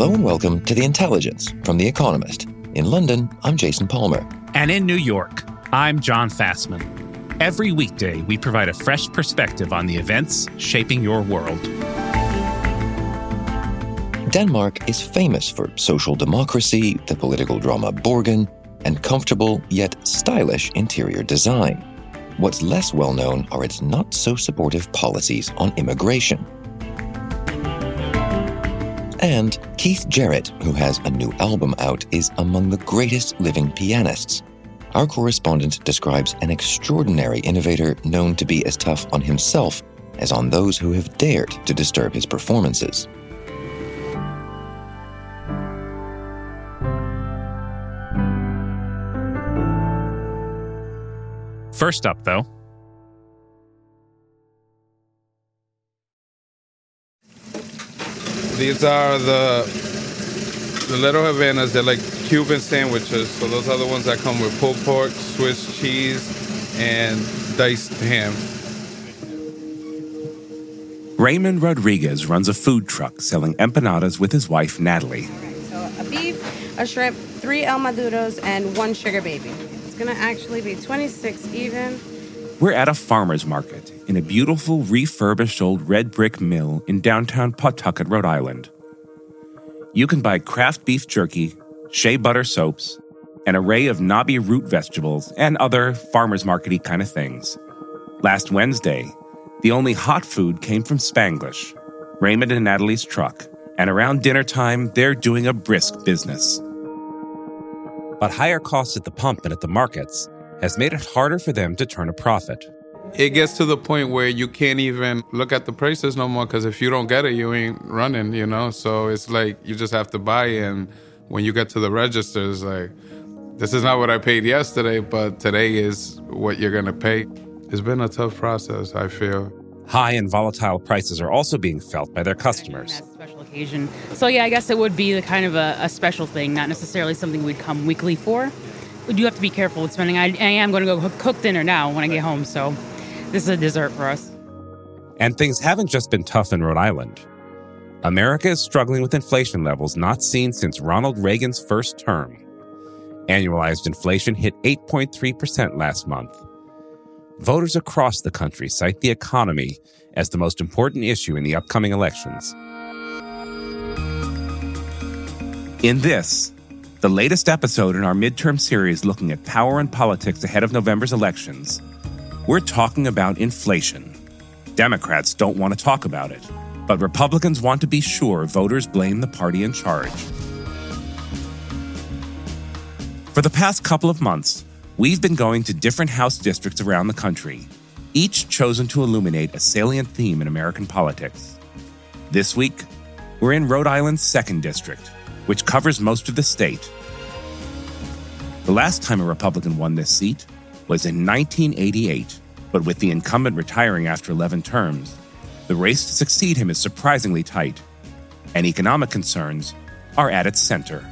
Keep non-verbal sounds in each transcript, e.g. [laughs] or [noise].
Hello and welcome to The Intelligence from The Economist. In London, I'm Jason Palmer. And in New York, I'm John Fasman. Every weekday, we provide a fresh perspective on the events shaping your world. Denmark is famous for social democracy, the political drama Borgen, and comfortable yet stylish interior design. What's less well known are its not so supportive policies on immigration. And Keith Jarrett, who has a new album out, is among the greatest living pianists. Our correspondent describes an extraordinary innovator known to be as tough on himself as on those who have dared to disturb his performances. First up, though, These are the the little Havanas. They're like Cuban sandwiches. So those are the ones that come with pulled pork, Swiss cheese, and diced ham. Raymond Rodriguez runs a food truck selling empanadas with his wife, Natalie. So a beef, a shrimp, three El Maduros, and one sugar baby. It's gonna actually be 26 even. We're at a farmer's market in a beautiful refurbished old red brick mill in downtown Pawtucket, Rhode Island. You can buy craft beef jerky, shea butter soaps, an array of knobby root vegetables, and other farmer's markety kind of things. Last Wednesday, the only hot food came from Spanglish, Raymond and Natalie's truck, and around dinner time, they're doing a brisk business. But higher costs at the pump and at the markets has made it harder for them to turn a profit. It gets to the point where you can't even look at the prices no more because if you don't get it, you ain't running, you know? So it's like you just have to buy it. And when you get to the registers, like, this is not what I paid yesterday, but today is what you're going to pay. It's been a tough process, I feel. High and volatile prices are also being felt by their customers. special occasion. So yeah, I guess it would be the kind of a, a special thing, not necessarily something we'd come weekly for. We do have to be careful with spending. I, I am going to go cook, cook dinner now when I get home, so this is a dessert for us. And things haven't just been tough in Rhode Island. America is struggling with inflation levels not seen since Ronald Reagan's first term. Annualized inflation hit 8.3% last month. Voters across the country cite the economy as the most important issue in the upcoming elections. In this, the latest episode in our midterm series looking at power and politics ahead of November's elections, we're talking about inflation. Democrats don't want to talk about it, but Republicans want to be sure voters blame the party in charge. For the past couple of months, we've been going to different House districts around the country, each chosen to illuminate a salient theme in American politics. This week, we're in Rhode Island's 2nd District, which covers most of the state. The last time a Republican won this seat was in 1988, but with the incumbent retiring after 11 terms, the race to succeed him is surprisingly tight, and economic concerns are at its center.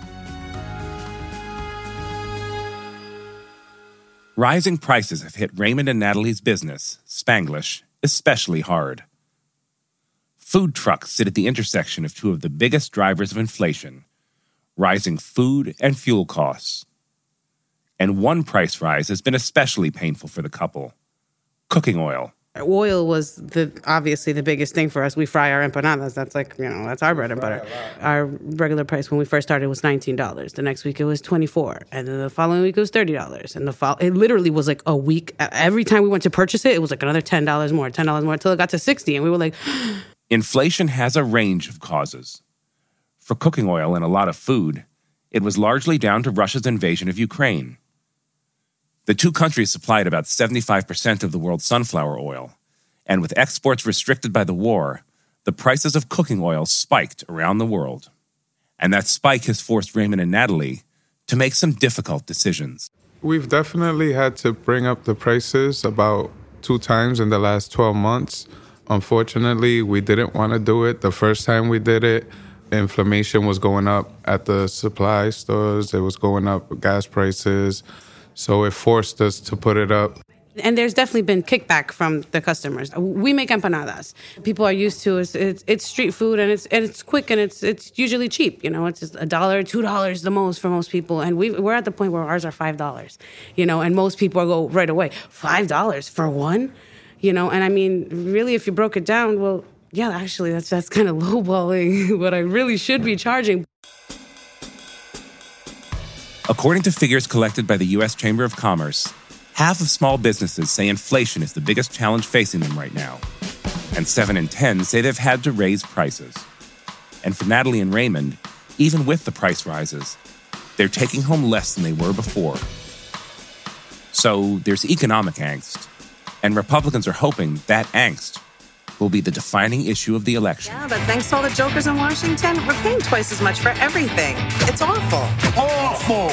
Rising prices have hit Raymond and Natalie's business, Spanglish, especially hard. Food trucks sit at the intersection of two of the biggest drivers of inflation rising food and fuel costs. And one price rise has been especially painful for the couple cooking oil. Oil was the obviously the biggest thing for us. We fry our empanadas. That's like you know that's our bread and butter. Our regular price when we first started was nineteen dollars. The next week it was twenty four, and then the following week it was thirty dollars. And the fo- it literally was like a week. Every time we went to purchase it, it was like another ten dollars more, ten dollars more, until it got to sixty, and we were like, [gasps] Inflation has a range of causes. For cooking oil and a lot of food, it was largely down to Russia's invasion of Ukraine. The two countries supplied about 75% of the world's sunflower oil, And with exports restricted by the war, the prices of cooking oil spiked around the world. And that spike has forced Raymond and Natalie to make some difficult decisions. We've definitely had to bring up the prices about two times in the last 12 months. Unfortunately, we didn't want to do it the first time we did it. Inflammation was going up at the supply stores, it was going up gas prices. So it forced us to put it up. And there's definitely been kickback from the customers. We make empanadas. People are used to it. It's, it's street food and it's and it's quick and it's it's usually cheap. You know, it's a dollar, two dollars the most for most people. And we we're at the point where ours are five dollars. You know, and most people go right away five dollars for one. You know, and I mean, really, if you broke it down, well, yeah, actually, that's that's kind of [laughs] lowballing what I really should be charging. According to figures collected by the U.S. Chamber of Commerce, half of small businesses say inflation is the biggest challenge facing them right now. And 7 in 10 say they've had to raise prices. And for Natalie and Raymond, even with the price rises, they're taking home less than they were before. So there's economic angst. And Republicans are hoping that angst will be the defining issue of the election. Yeah, but thanks to all the jokers in Washington, we're paying twice as much for everything. It's awful. Awful.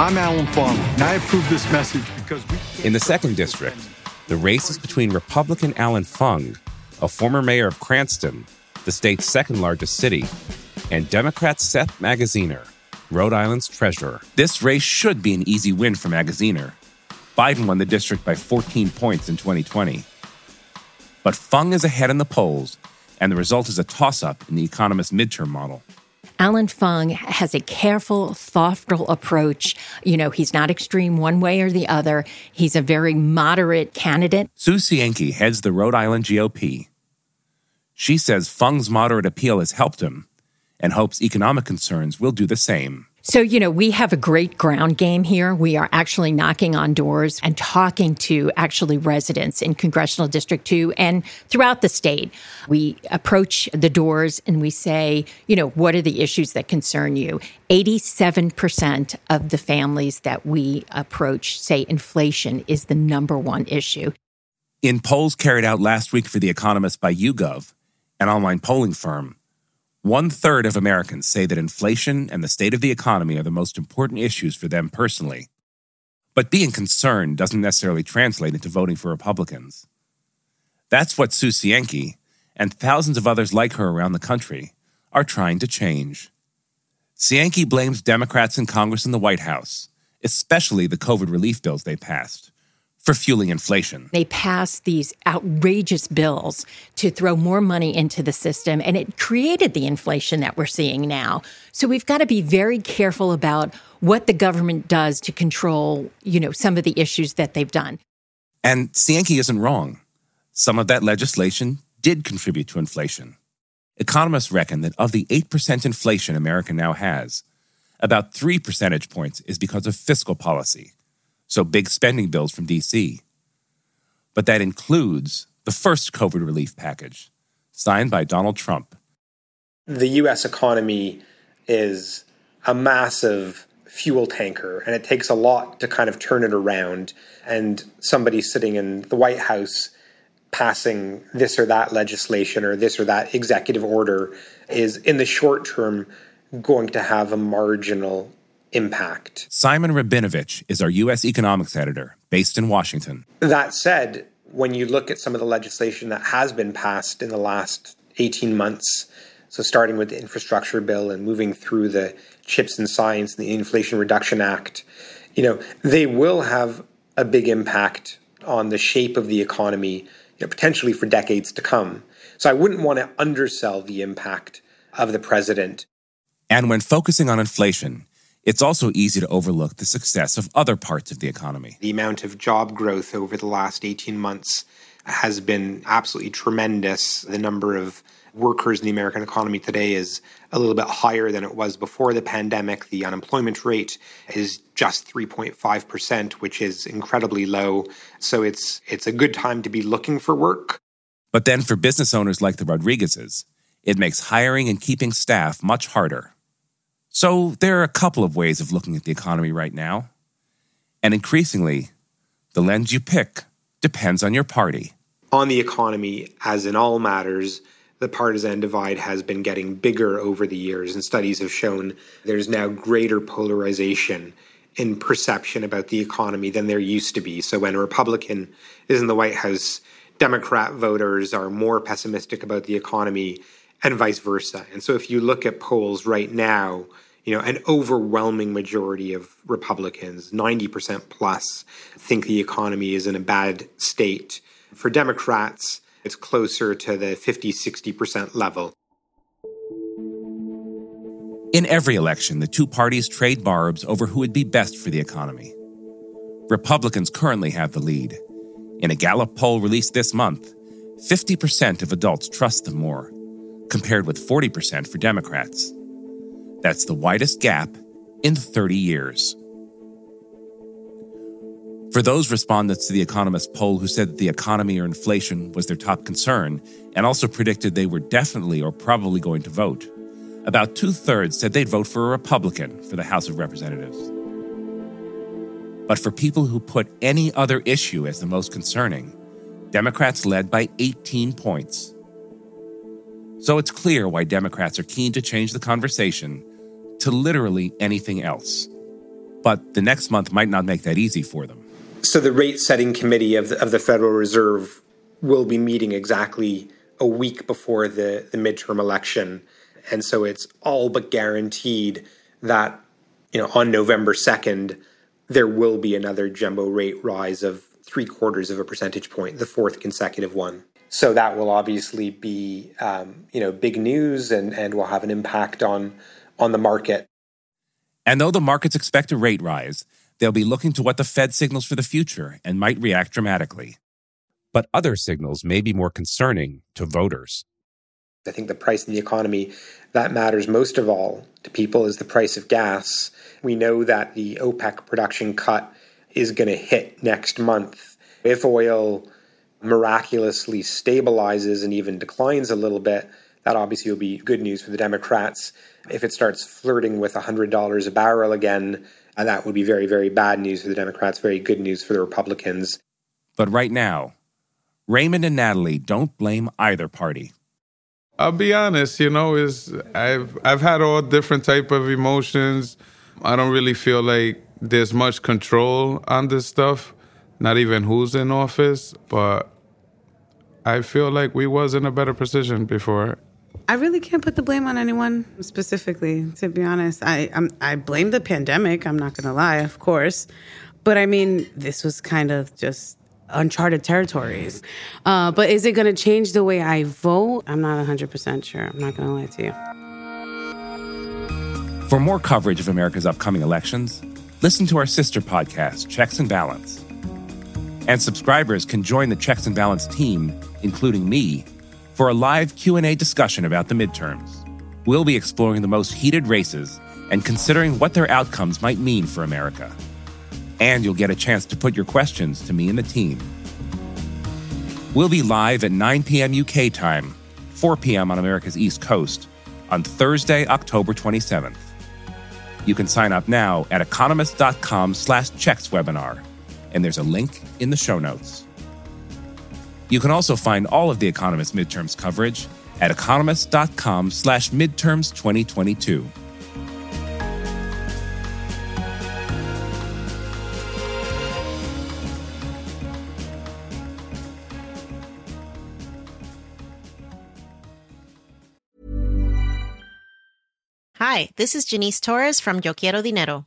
I'm Alan Farmer, and I approve this message because we. In the second district, the race is between Republican Allan Fung, a former mayor of Cranston, the state's second largest city, and Democrat Seth Magaziner, Rhode Island's treasurer. This race should be an easy win for Magaziner. Biden won the district by 14 points in 2020. But Fung is ahead in the polls, and the result is a toss up in the Economist midterm model. Allan Fung has a careful, thoughtful approach. You know, he's not extreme one way or the other. He's a very moderate candidate. Sue Cienki heads the Rhode Island GOP. She says Fung's moderate appeal has helped him and hopes economic concerns will do the same. So, you know, we have a great ground game here. We are actually knocking on doors and talking to actually residents in Congressional District 2 and throughout the state. We approach the doors and we say, you know, what are the issues that concern you? 87% of the families that we approach say inflation is the number one issue. In polls carried out last week for The Economist by YouGov, an online polling firm, one third of Americans say that inflation and the state of the economy are the most important issues for them personally. But being concerned doesn't necessarily translate into voting for Republicans. That's what Sue Cienki and thousands of others like her around the country are trying to change. Cienki blames Democrats in Congress and the White House, especially the COVID relief bills they passed, for fueling inflation. They passed these outrageous bills to throw more money into the system, and it created the inflation that we're seeing now. So we've got to be very careful about what the government does to control, you know, some of the issues that they've done. And Cienki isn't wrong. Some of that legislation did contribute to inflation. Economists reckon that of the 8% inflation America now has, about 3 percentage points is because of fiscal policy so big spending bills from DC. But that includes the first COVID relief package, signed by Donald Trump. The US economy is a massive fuel tanker, and it takes a lot to kind of turn it around. And somebody sitting in the White House passing this or that legislation or this or that executive order is, in the short term, going to have a marginal impact. Simon Rabinovich is our U.S. economics editor based in Washington. That said, when you look at some of the legislation that has been passed in the last 18 months, so starting with the infrastructure bill and moving through the CHIPS and Science and the Inflation Reduction Act, you know, they will have a big impact on the shape of the economy, you know, potentially for decades to come. So I wouldn't want to undersell the impact of the president. And when focusing on inflation, it's also easy to overlook the success of other parts of the economy. The amount of job growth over the last 18 months has been absolutely tremendous. The number of workers in the American economy today is a little bit higher than it was before the pandemic. The unemployment rate is just 3.5%, which is incredibly low. So it's it's a good time to be looking for work. But then for business owners like the Rodriguezes, it makes hiring and keeping staff much harder. So there are a couple of ways of looking at the economy right now. And increasingly, the lens you pick depends on your party. On the economy, as in all matters, the partisan divide has been getting bigger over the years, and studies have shown there's now greater polarization in perception about the economy than there used to be. So when a Republican is in the White House, Democrat voters are more pessimistic about the economy and vice versa. And so if you look at polls right now, you know, an overwhelming majority of Republicans, 90% plus, think the economy is in a bad state. For Democrats, it's closer to the 50, 60% level. In every election, the two parties trade barbs over who would be best for the economy. Republicans currently have the lead. In a Gallup poll released this month, 50% of adults trust them more, compared with 40% for Democrats. That's the widest gap in 30 years. For those respondents to the Economist poll who said that the economy or inflation was their top concern and also predicted they were definitely or probably going to vote, about two thirds said they'd vote for a Republican for the House of Representatives. But for people who put any other issue as the most concerning, Democrats led by 18 points. So it's clear why Democrats are keen to change the conversation to literally anything else. But the next month might not make that easy for them. So the rate setting committee of the, of the Federal Reserve will be meeting exactly a week before the, the midterm election. And so it's all but guaranteed that, you know, on November 2nd, there will be another jumbo rate rise of three quarters of a percentage point, the fourth consecutive one. So that will obviously be, um, you know, big news and, and will have an impact on on the market. And though the markets expect a rate rise, they'll be looking to what the Fed signals for the future and might react dramatically. But other signals may be more concerning to voters. I think the price in the economy that matters most of all to people is the price of gas. We know that the OPEC production cut is going to hit next month. If oil miraculously stabilizes and even declines a little bit, that obviously will be good news for the Democrats. If it starts flirting with $100 a barrel again, and that would be very, very bad news for the Democrats, very good news for the Republicans. But right now, Raymond and Natalie don't blame either party. I'll be honest, you know, is I've I've had all different type of emotions. I don't really feel like there's much control on this stuff, not even who's in office, but I feel like we was in a better position before I really can't put the blame on anyone specifically. To be honest, I I'm, I blame the pandemic. I'm not gonna lie, of course, but I mean, this was kind of just uncharted territories. Uh, but is it gonna change the way I vote? I'm not 100 percent sure. I'm not gonna lie to you. For more coverage of America's upcoming elections, listen to our sister podcast, Checks and Balance. And subscribers can join the Checks and Balance team, including me for a live Q&A discussion about the midterms. We'll be exploring the most heated races and considering what their outcomes might mean for America. And you'll get a chance to put your questions to me and the team. We'll be live at 9 p.m. UK time, 4 p.m. on America's East Coast on Thursday, October 27th. You can sign up now at economist.com slash checks webinar, and there's a link in the show notes. You can also find all of The Economist midterms coverage at economist.com slash midterms 2022. Hi, this is Janice Torres from Yo Quiero Dinero.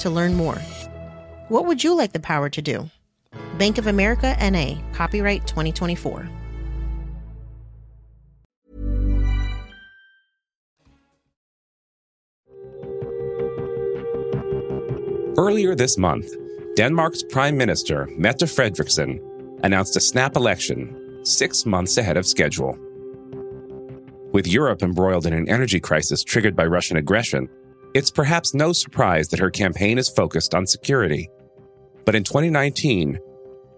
to learn more. What would you like the power to do? Bank of America NA, copyright 2024. Earlier this month, Denmark's Prime Minister, Mette Frederiksen, announced a snap election six months ahead of schedule. With Europe embroiled in an energy crisis triggered by Russian aggression, it's perhaps no surprise that her campaign is focused on security. But in 2019,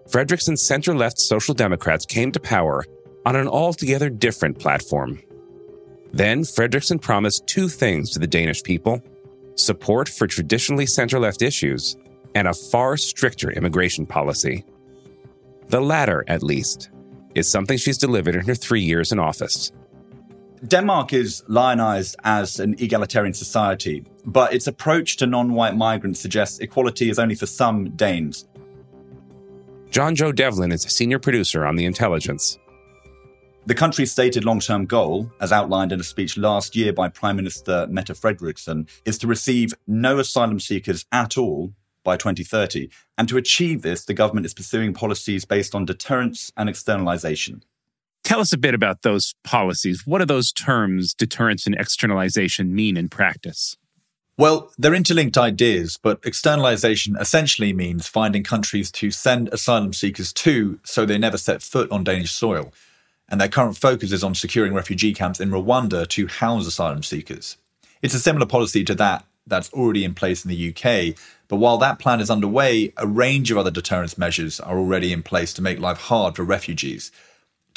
Frederiksen's center left Social Democrats came to power on an altogether different platform. Then Frederiksen promised two things to the Danish people support for traditionally center left issues and a far stricter immigration policy. The latter, at least, is something she's delivered in her three years in office. Denmark is lionized as an egalitarian society, but its approach to non white migrants suggests equality is only for some Danes. John Joe Devlin is a senior producer on The Intelligence. The country's stated long term goal, as outlined in a speech last year by Prime Minister Mette Frederiksen, is to receive no asylum seekers at all by 2030. And to achieve this, the government is pursuing policies based on deterrence and externalization. Tell us a bit about those policies. What do those terms, deterrence and externalization, mean in practice? Well, they're interlinked ideas, but externalization essentially means finding countries to send asylum seekers to so they never set foot on Danish soil. And their current focus is on securing refugee camps in Rwanda to house asylum seekers. It's a similar policy to that that's already in place in the UK. But while that plan is underway, a range of other deterrence measures are already in place to make life hard for refugees.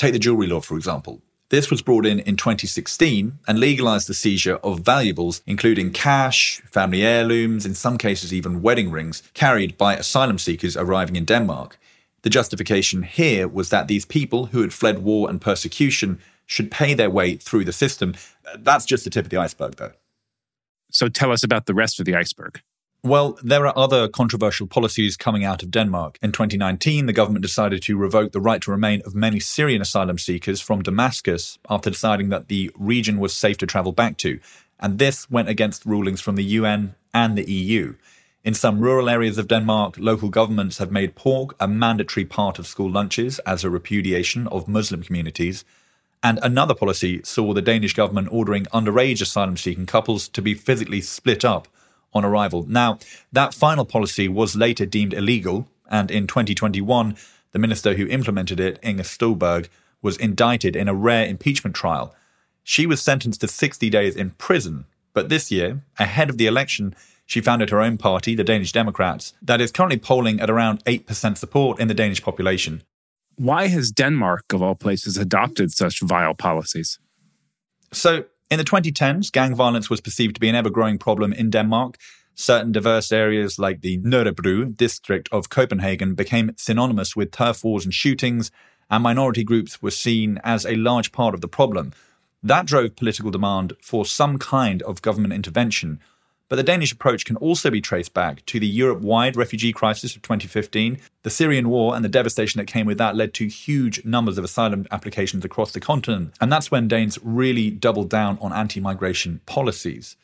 Take the jewelry law, for example. This was brought in in 2016 and legalized the seizure of valuables, including cash, family heirlooms, in some cases even wedding rings, carried by asylum seekers arriving in Denmark. The justification here was that these people who had fled war and persecution should pay their way through the system. That's just the tip of the iceberg, though. So tell us about the rest of the iceberg. Well, there are other controversial policies coming out of Denmark. In 2019, the government decided to revoke the right to remain of many Syrian asylum seekers from Damascus after deciding that the region was safe to travel back to. And this went against rulings from the UN and the EU. In some rural areas of Denmark, local governments have made pork a mandatory part of school lunches as a repudiation of Muslim communities. And another policy saw the Danish government ordering underage asylum seeking couples to be physically split up on arrival. Now, that final policy was later deemed illegal, and in 2021, the minister who implemented it, Inger Støjberg, was indicted in a rare impeachment trial. She was sentenced to 60 days in prison, but this year, ahead of the election, she founded her own party, the Danish Democrats, that is currently polling at around 8% support in the Danish population. Why has Denmark, of all places, adopted such vile policies? So, in the 2010s, gang violence was perceived to be an ever growing problem in Denmark. Certain diverse areas like the Nørrebro district of Copenhagen became synonymous with turf wars and shootings, and minority groups were seen as a large part of the problem. That drove political demand for some kind of government intervention. But the Danish approach can also be traced back to the Europe wide refugee crisis of 2015. The Syrian war and the devastation that came with that led to huge numbers of asylum applications across the continent. And that's when Danes really doubled down on anti migration policies.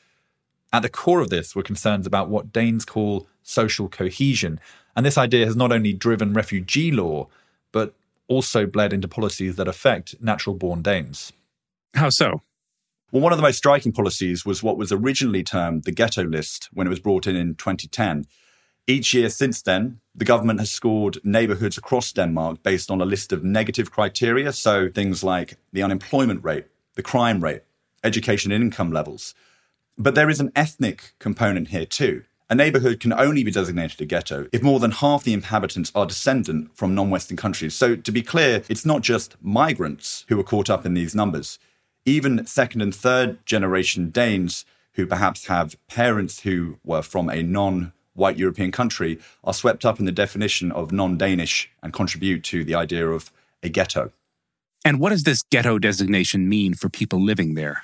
At the core of this were concerns about what Danes call social cohesion. And this idea has not only driven refugee law, but also bled into policies that affect natural born Danes. How so? Well, one of the most striking policies was what was originally termed the ghetto list when it was brought in in 2010. Each year since then, the government has scored neighborhoods across Denmark based on a list of negative criteria. So things like the unemployment rate, the crime rate, education and income levels. But there is an ethnic component here too. A neighborhood can only be designated a ghetto if more than half the inhabitants are descendant from non Western countries. So, to be clear, it's not just migrants who are caught up in these numbers even second and third generation Danes who perhaps have parents who were from a non white European country are swept up in the definition of non Danish and contribute to the idea of a ghetto. And what does this ghetto designation mean for people living there?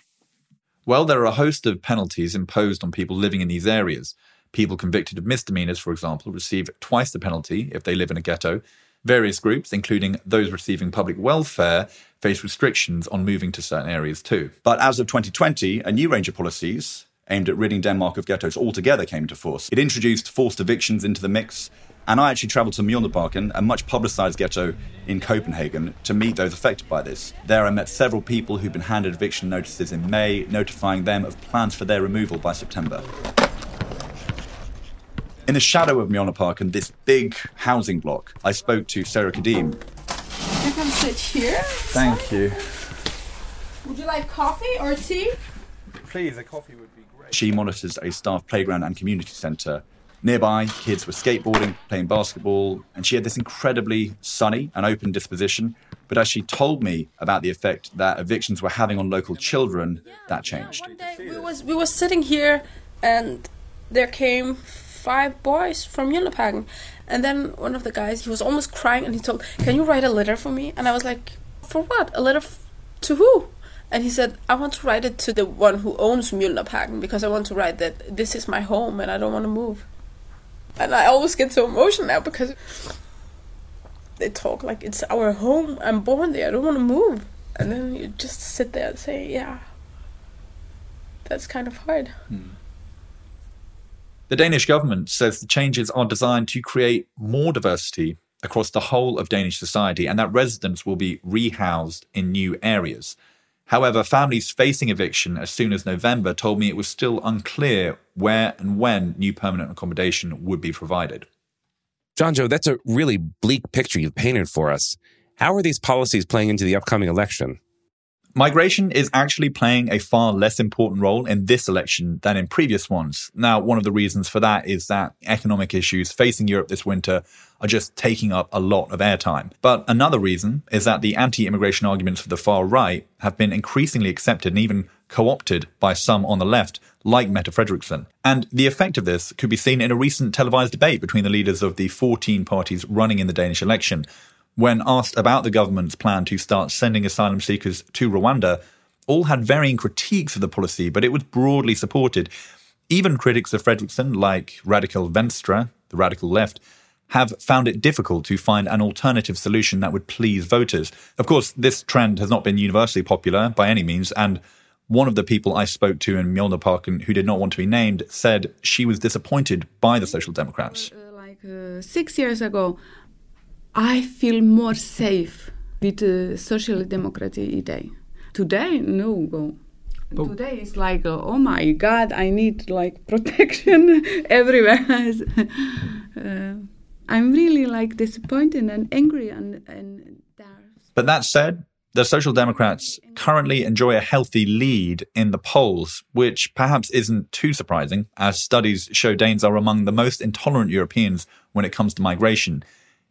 Well, there are a host of penalties imposed on people living in these areas. People convicted of misdemeanors, for example, receive twice the penalty if they live in a ghetto. Various groups, including those receiving public welfare, face restrictions on moving to certain areas too. But as of 2020, a new range of policies aimed at ridding Denmark of ghettos altogether came into force. It introduced forced evictions into the mix, and I actually travelled to Mjølnerparken, a much publicised ghetto in Copenhagen, to meet those affected by this. There I met several people who'd been handed eviction notices in May, notifying them of plans for their removal by September. In the shadow of Mjølnerparken and this big housing block, I spoke to Sarah Kadim, You can sit here. Thank you. Would you like coffee or tea? Please, a coffee would be great. She monitors a staff playground and community centre. Nearby, kids were skateboarding, playing basketball, and she had this incredibly sunny and open disposition. But as she told me about the effect that evictions were having on local children, that changed. One day, We was we was sitting here, and there came five boys from Jyllandsparken, and then one of the guys he was almost crying, and he told, "Can you write a letter for me?" And I was like, "For what? A letter f- to who?" And he said, I want to write it to the one who owns Mjølnerparken because I want to write that this is my home and I don't want to move. And I always get so emotional now because they talk like it's our home. I'm born there. I don't want to move. And then you just sit there and say, yeah, that's kind of hard. Hmm. The Danish government says the changes are designed to create more diversity across the whole of Danish society and that residents will be rehoused in new areas. However, families facing eviction as soon as November told me it was still unclear where and when new permanent accommodation would be provided. John Joe, that's a really bleak picture you've painted for us. How are these policies playing into the upcoming election? Migration is actually playing a far less important role in this election than in previous ones. Now, one of the reasons for that is that economic issues facing Europe this winter are just taking up a lot of airtime. But another reason is that the anti immigration arguments for the far right have been increasingly accepted and even co opted by some on the left, like Mette Frederiksen. And the effect of this could be seen in a recent televised debate between the leaders of the 14 parties running in the Danish election. When asked about the government's plan to start sending asylum seekers to Rwanda, all had varying critiques of the policy, but it was broadly supported. Even critics of Frederiksen, like Radikale Venstre, the radical left, have found it difficult to find an alternative solution that would please voters. Of course, this trend has not been universally popular by any means, and one of the people I spoke to in Mjølnerparken who did not want to be named said she was disappointed by the Social Democrats. Like uh, six years ago, I feel more safe with uh, Social Democracy today. Today, no go. Today is like, uh, oh my God, I need like [laughs] protection everywhere. [laughs] uh, I'm really like disappointed and angry and, and But that said, the Social Democrats currently enjoy a healthy lead in the polls, which perhaps isn't too surprising, as studies show Danes are among the most intolerant Europeans when it comes to migration.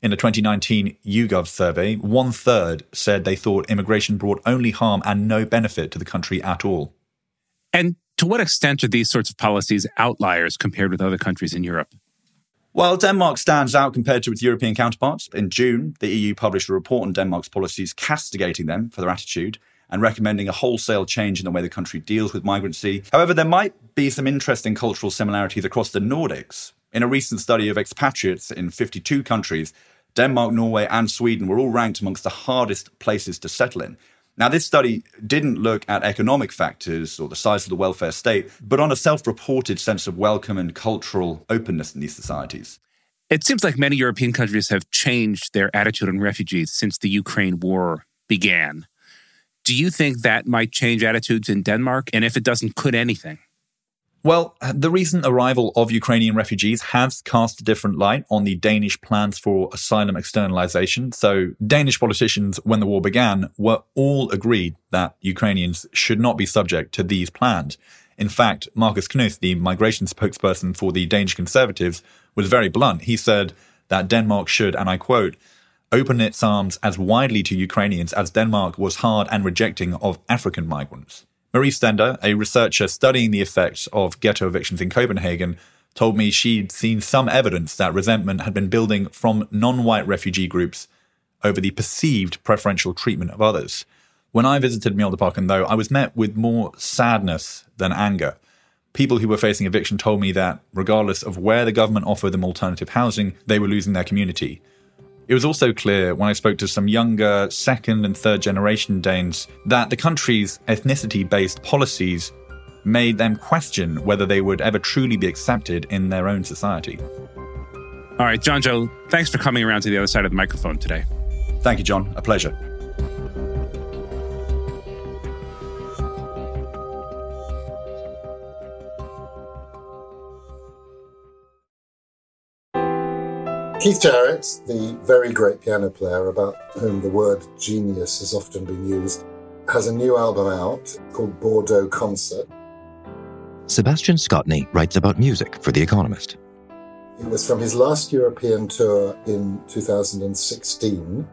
In a 2019 YouGov survey, one third said they thought immigration brought only harm and no benefit to the country at all. And to what extent are these sorts of policies outliers compared with other countries in Europe? While Denmark stands out compared to its European counterparts, in June, the EU published a report on Denmark's policies castigating them for their attitude and recommending a wholesale change in the way the country deals with migrancy. However, there might be some interesting cultural similarities across the Nordics. In a recent study of expatriates in 52 countries, Denmark, Norway, and Sweden were all ranked amongst the hardest places to settle in. Now, this study didn't look at economic factors or the size of the welfare state, but on a self reported sense of welcome and cultural openness in these societies. It seems like many European countries have changed their attitude on refugees since the Ukraine war began. Do you think that might change attitudes in Denmark? And if it doesn't, could anything? Well, the recent arrival of Ukrainian refugees has cast a different light on the Danish plans for asylum externalization. So, Danish politicians, when the war began, were all agreed that Ukrainians should not be subject to these plans. In fact, Marcus Knuth, the migration spokesperson for the Danish Conservatives, was very blunt. He said that Denmark should, and I quote, open its arms as widely to Ukrainians as Denmark was hard and rejecting of African migrants. Marie Stender, a researcher studying the effects of ghetto evictions in Copenhagen, told me she'd seen some evidence that resentment had been building from non white refugee groups over the perceived preferential treatment of others. When I visited Mjølnerparken, though, I was met with more sadness than anger. People who were facing eviction told me that, regardless of where the government offered them alternative housing, they were losing their community. It was also clear when I spoke to some younger second and third generation Danes that the country's ethnicity based policies made them question whether they would ever truly be accepted in their own society. All right, John Joe, thanks for coming around to the other side of the microphone today. Thank you, John. A pleasure. Keith Jarrett, the very great piano player about whom the word genius has often been used, has a new album out called Bordeaux Concert. Sebastian Scotney writes about music for The Economist. It was from his last European tour in 2016.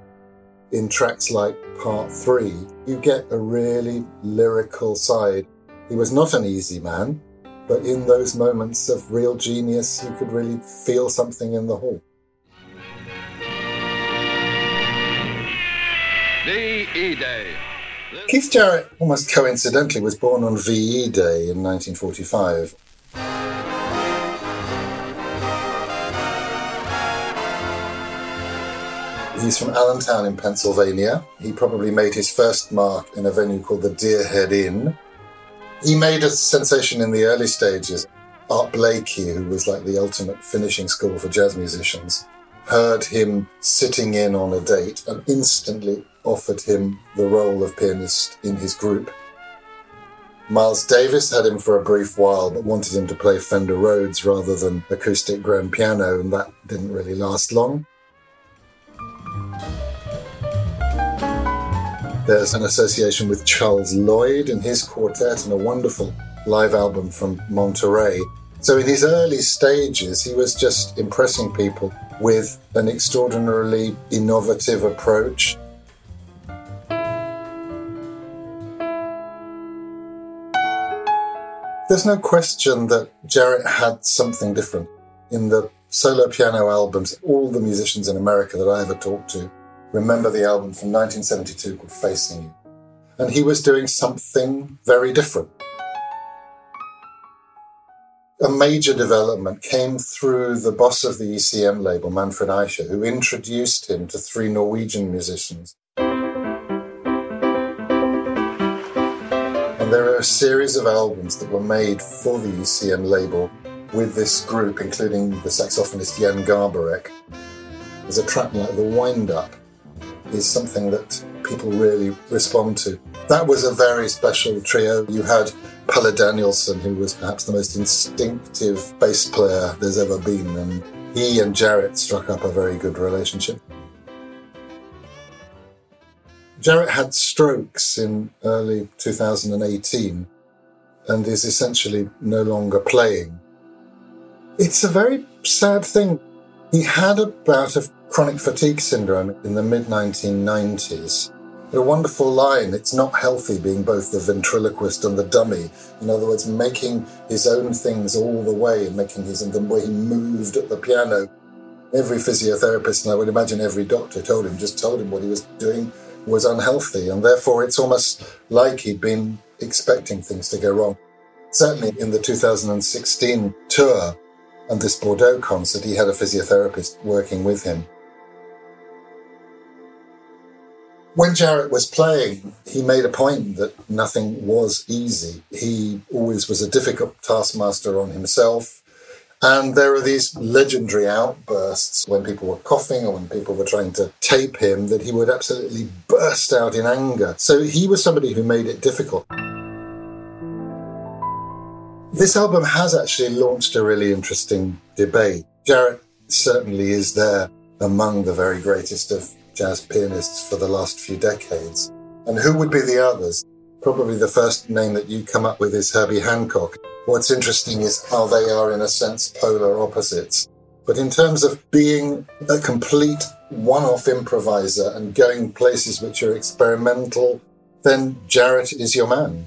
In tracks like Part 3, you get a really lyrical side. He was not an easy man, but in those moments of real genius, you could really feel something in the hall. VE Day. Keith Jarrett, almost coincidentally, was born on VE Day in 1945. He's from Allentown in Pennsylvania. He probably made his first mark in a venue called the Deerhead Inn. He made a sensation in the early stages. Art Blakey, who was like the ultimate finishing school for jazz musicians, heard him sitting in on a date and instantly offered him the role of pianist in his group. Miles Davis had him for a brief while, but wanted him to play Fender Rhodes rather than acoustic grand piano, and that didn't really last long. There's an association with Charles Lloyd and his quartet and a wonderful live album from Monterey. So, in his early stages, he was just impressing people with an extraordinarily innovative approach. There's no question that Jarrett had something different. In the solo piano albums, all the musicians in America that I ever talked to remember the album from 1972 called Facing You. And he was doing something very different. A major development came through the boss of the ECM label, Manfred Eicher, who introduced him to three Norwegian musicians. And there are a series of albums that were made for the ECM label with this group, including the saxophonist Jan Garbarek. There's a track like The Wind Up, is something that people really respond to. That was a very special trio. You had Palle Danielsson, who was perhaps the most instinctive bass player there's ever been, and he and Jarrett struck up a very good relationship. Jarrett had strokes in early 2018 and is essentially no longer playing. It's a very sad thing. He had a bout of chronic fatigue syndrome in the mid 1990s. A wonderful line, it's not healthy being both the ventriloquist and the dummy. In other words, making his own things all the way making his and the way he moved at the piano. Every physiotherapist, and I would imagine every doctor told him, just told him what he was doing was unhealthy. And therefore, it's almost like he'd been expecting things to go wrong. Certainly in the 2016 tour and this Bordeaux concert, he had a physiotherapist working with him. When Jarrett was playing, he made a point that nothing was easy. He always was a difficult taskmaster on himself. And there are these legendary outbursts when people were coughing or when people were trying to tape him that he would absolutely burst out in anger. So he was somebody who made it difficult. This album has actually launched a really interesting debate. Jarrett certainly is there among the very greatest of jazz pianists for the last few decades. And who would be the others? Probably the first name that you come up with is Herbie Hancock. What's interesting is how they are, in a sense, polar opposites. But in terms of being a complete one off improviser and going places which are experimental, then Jarrett is your man.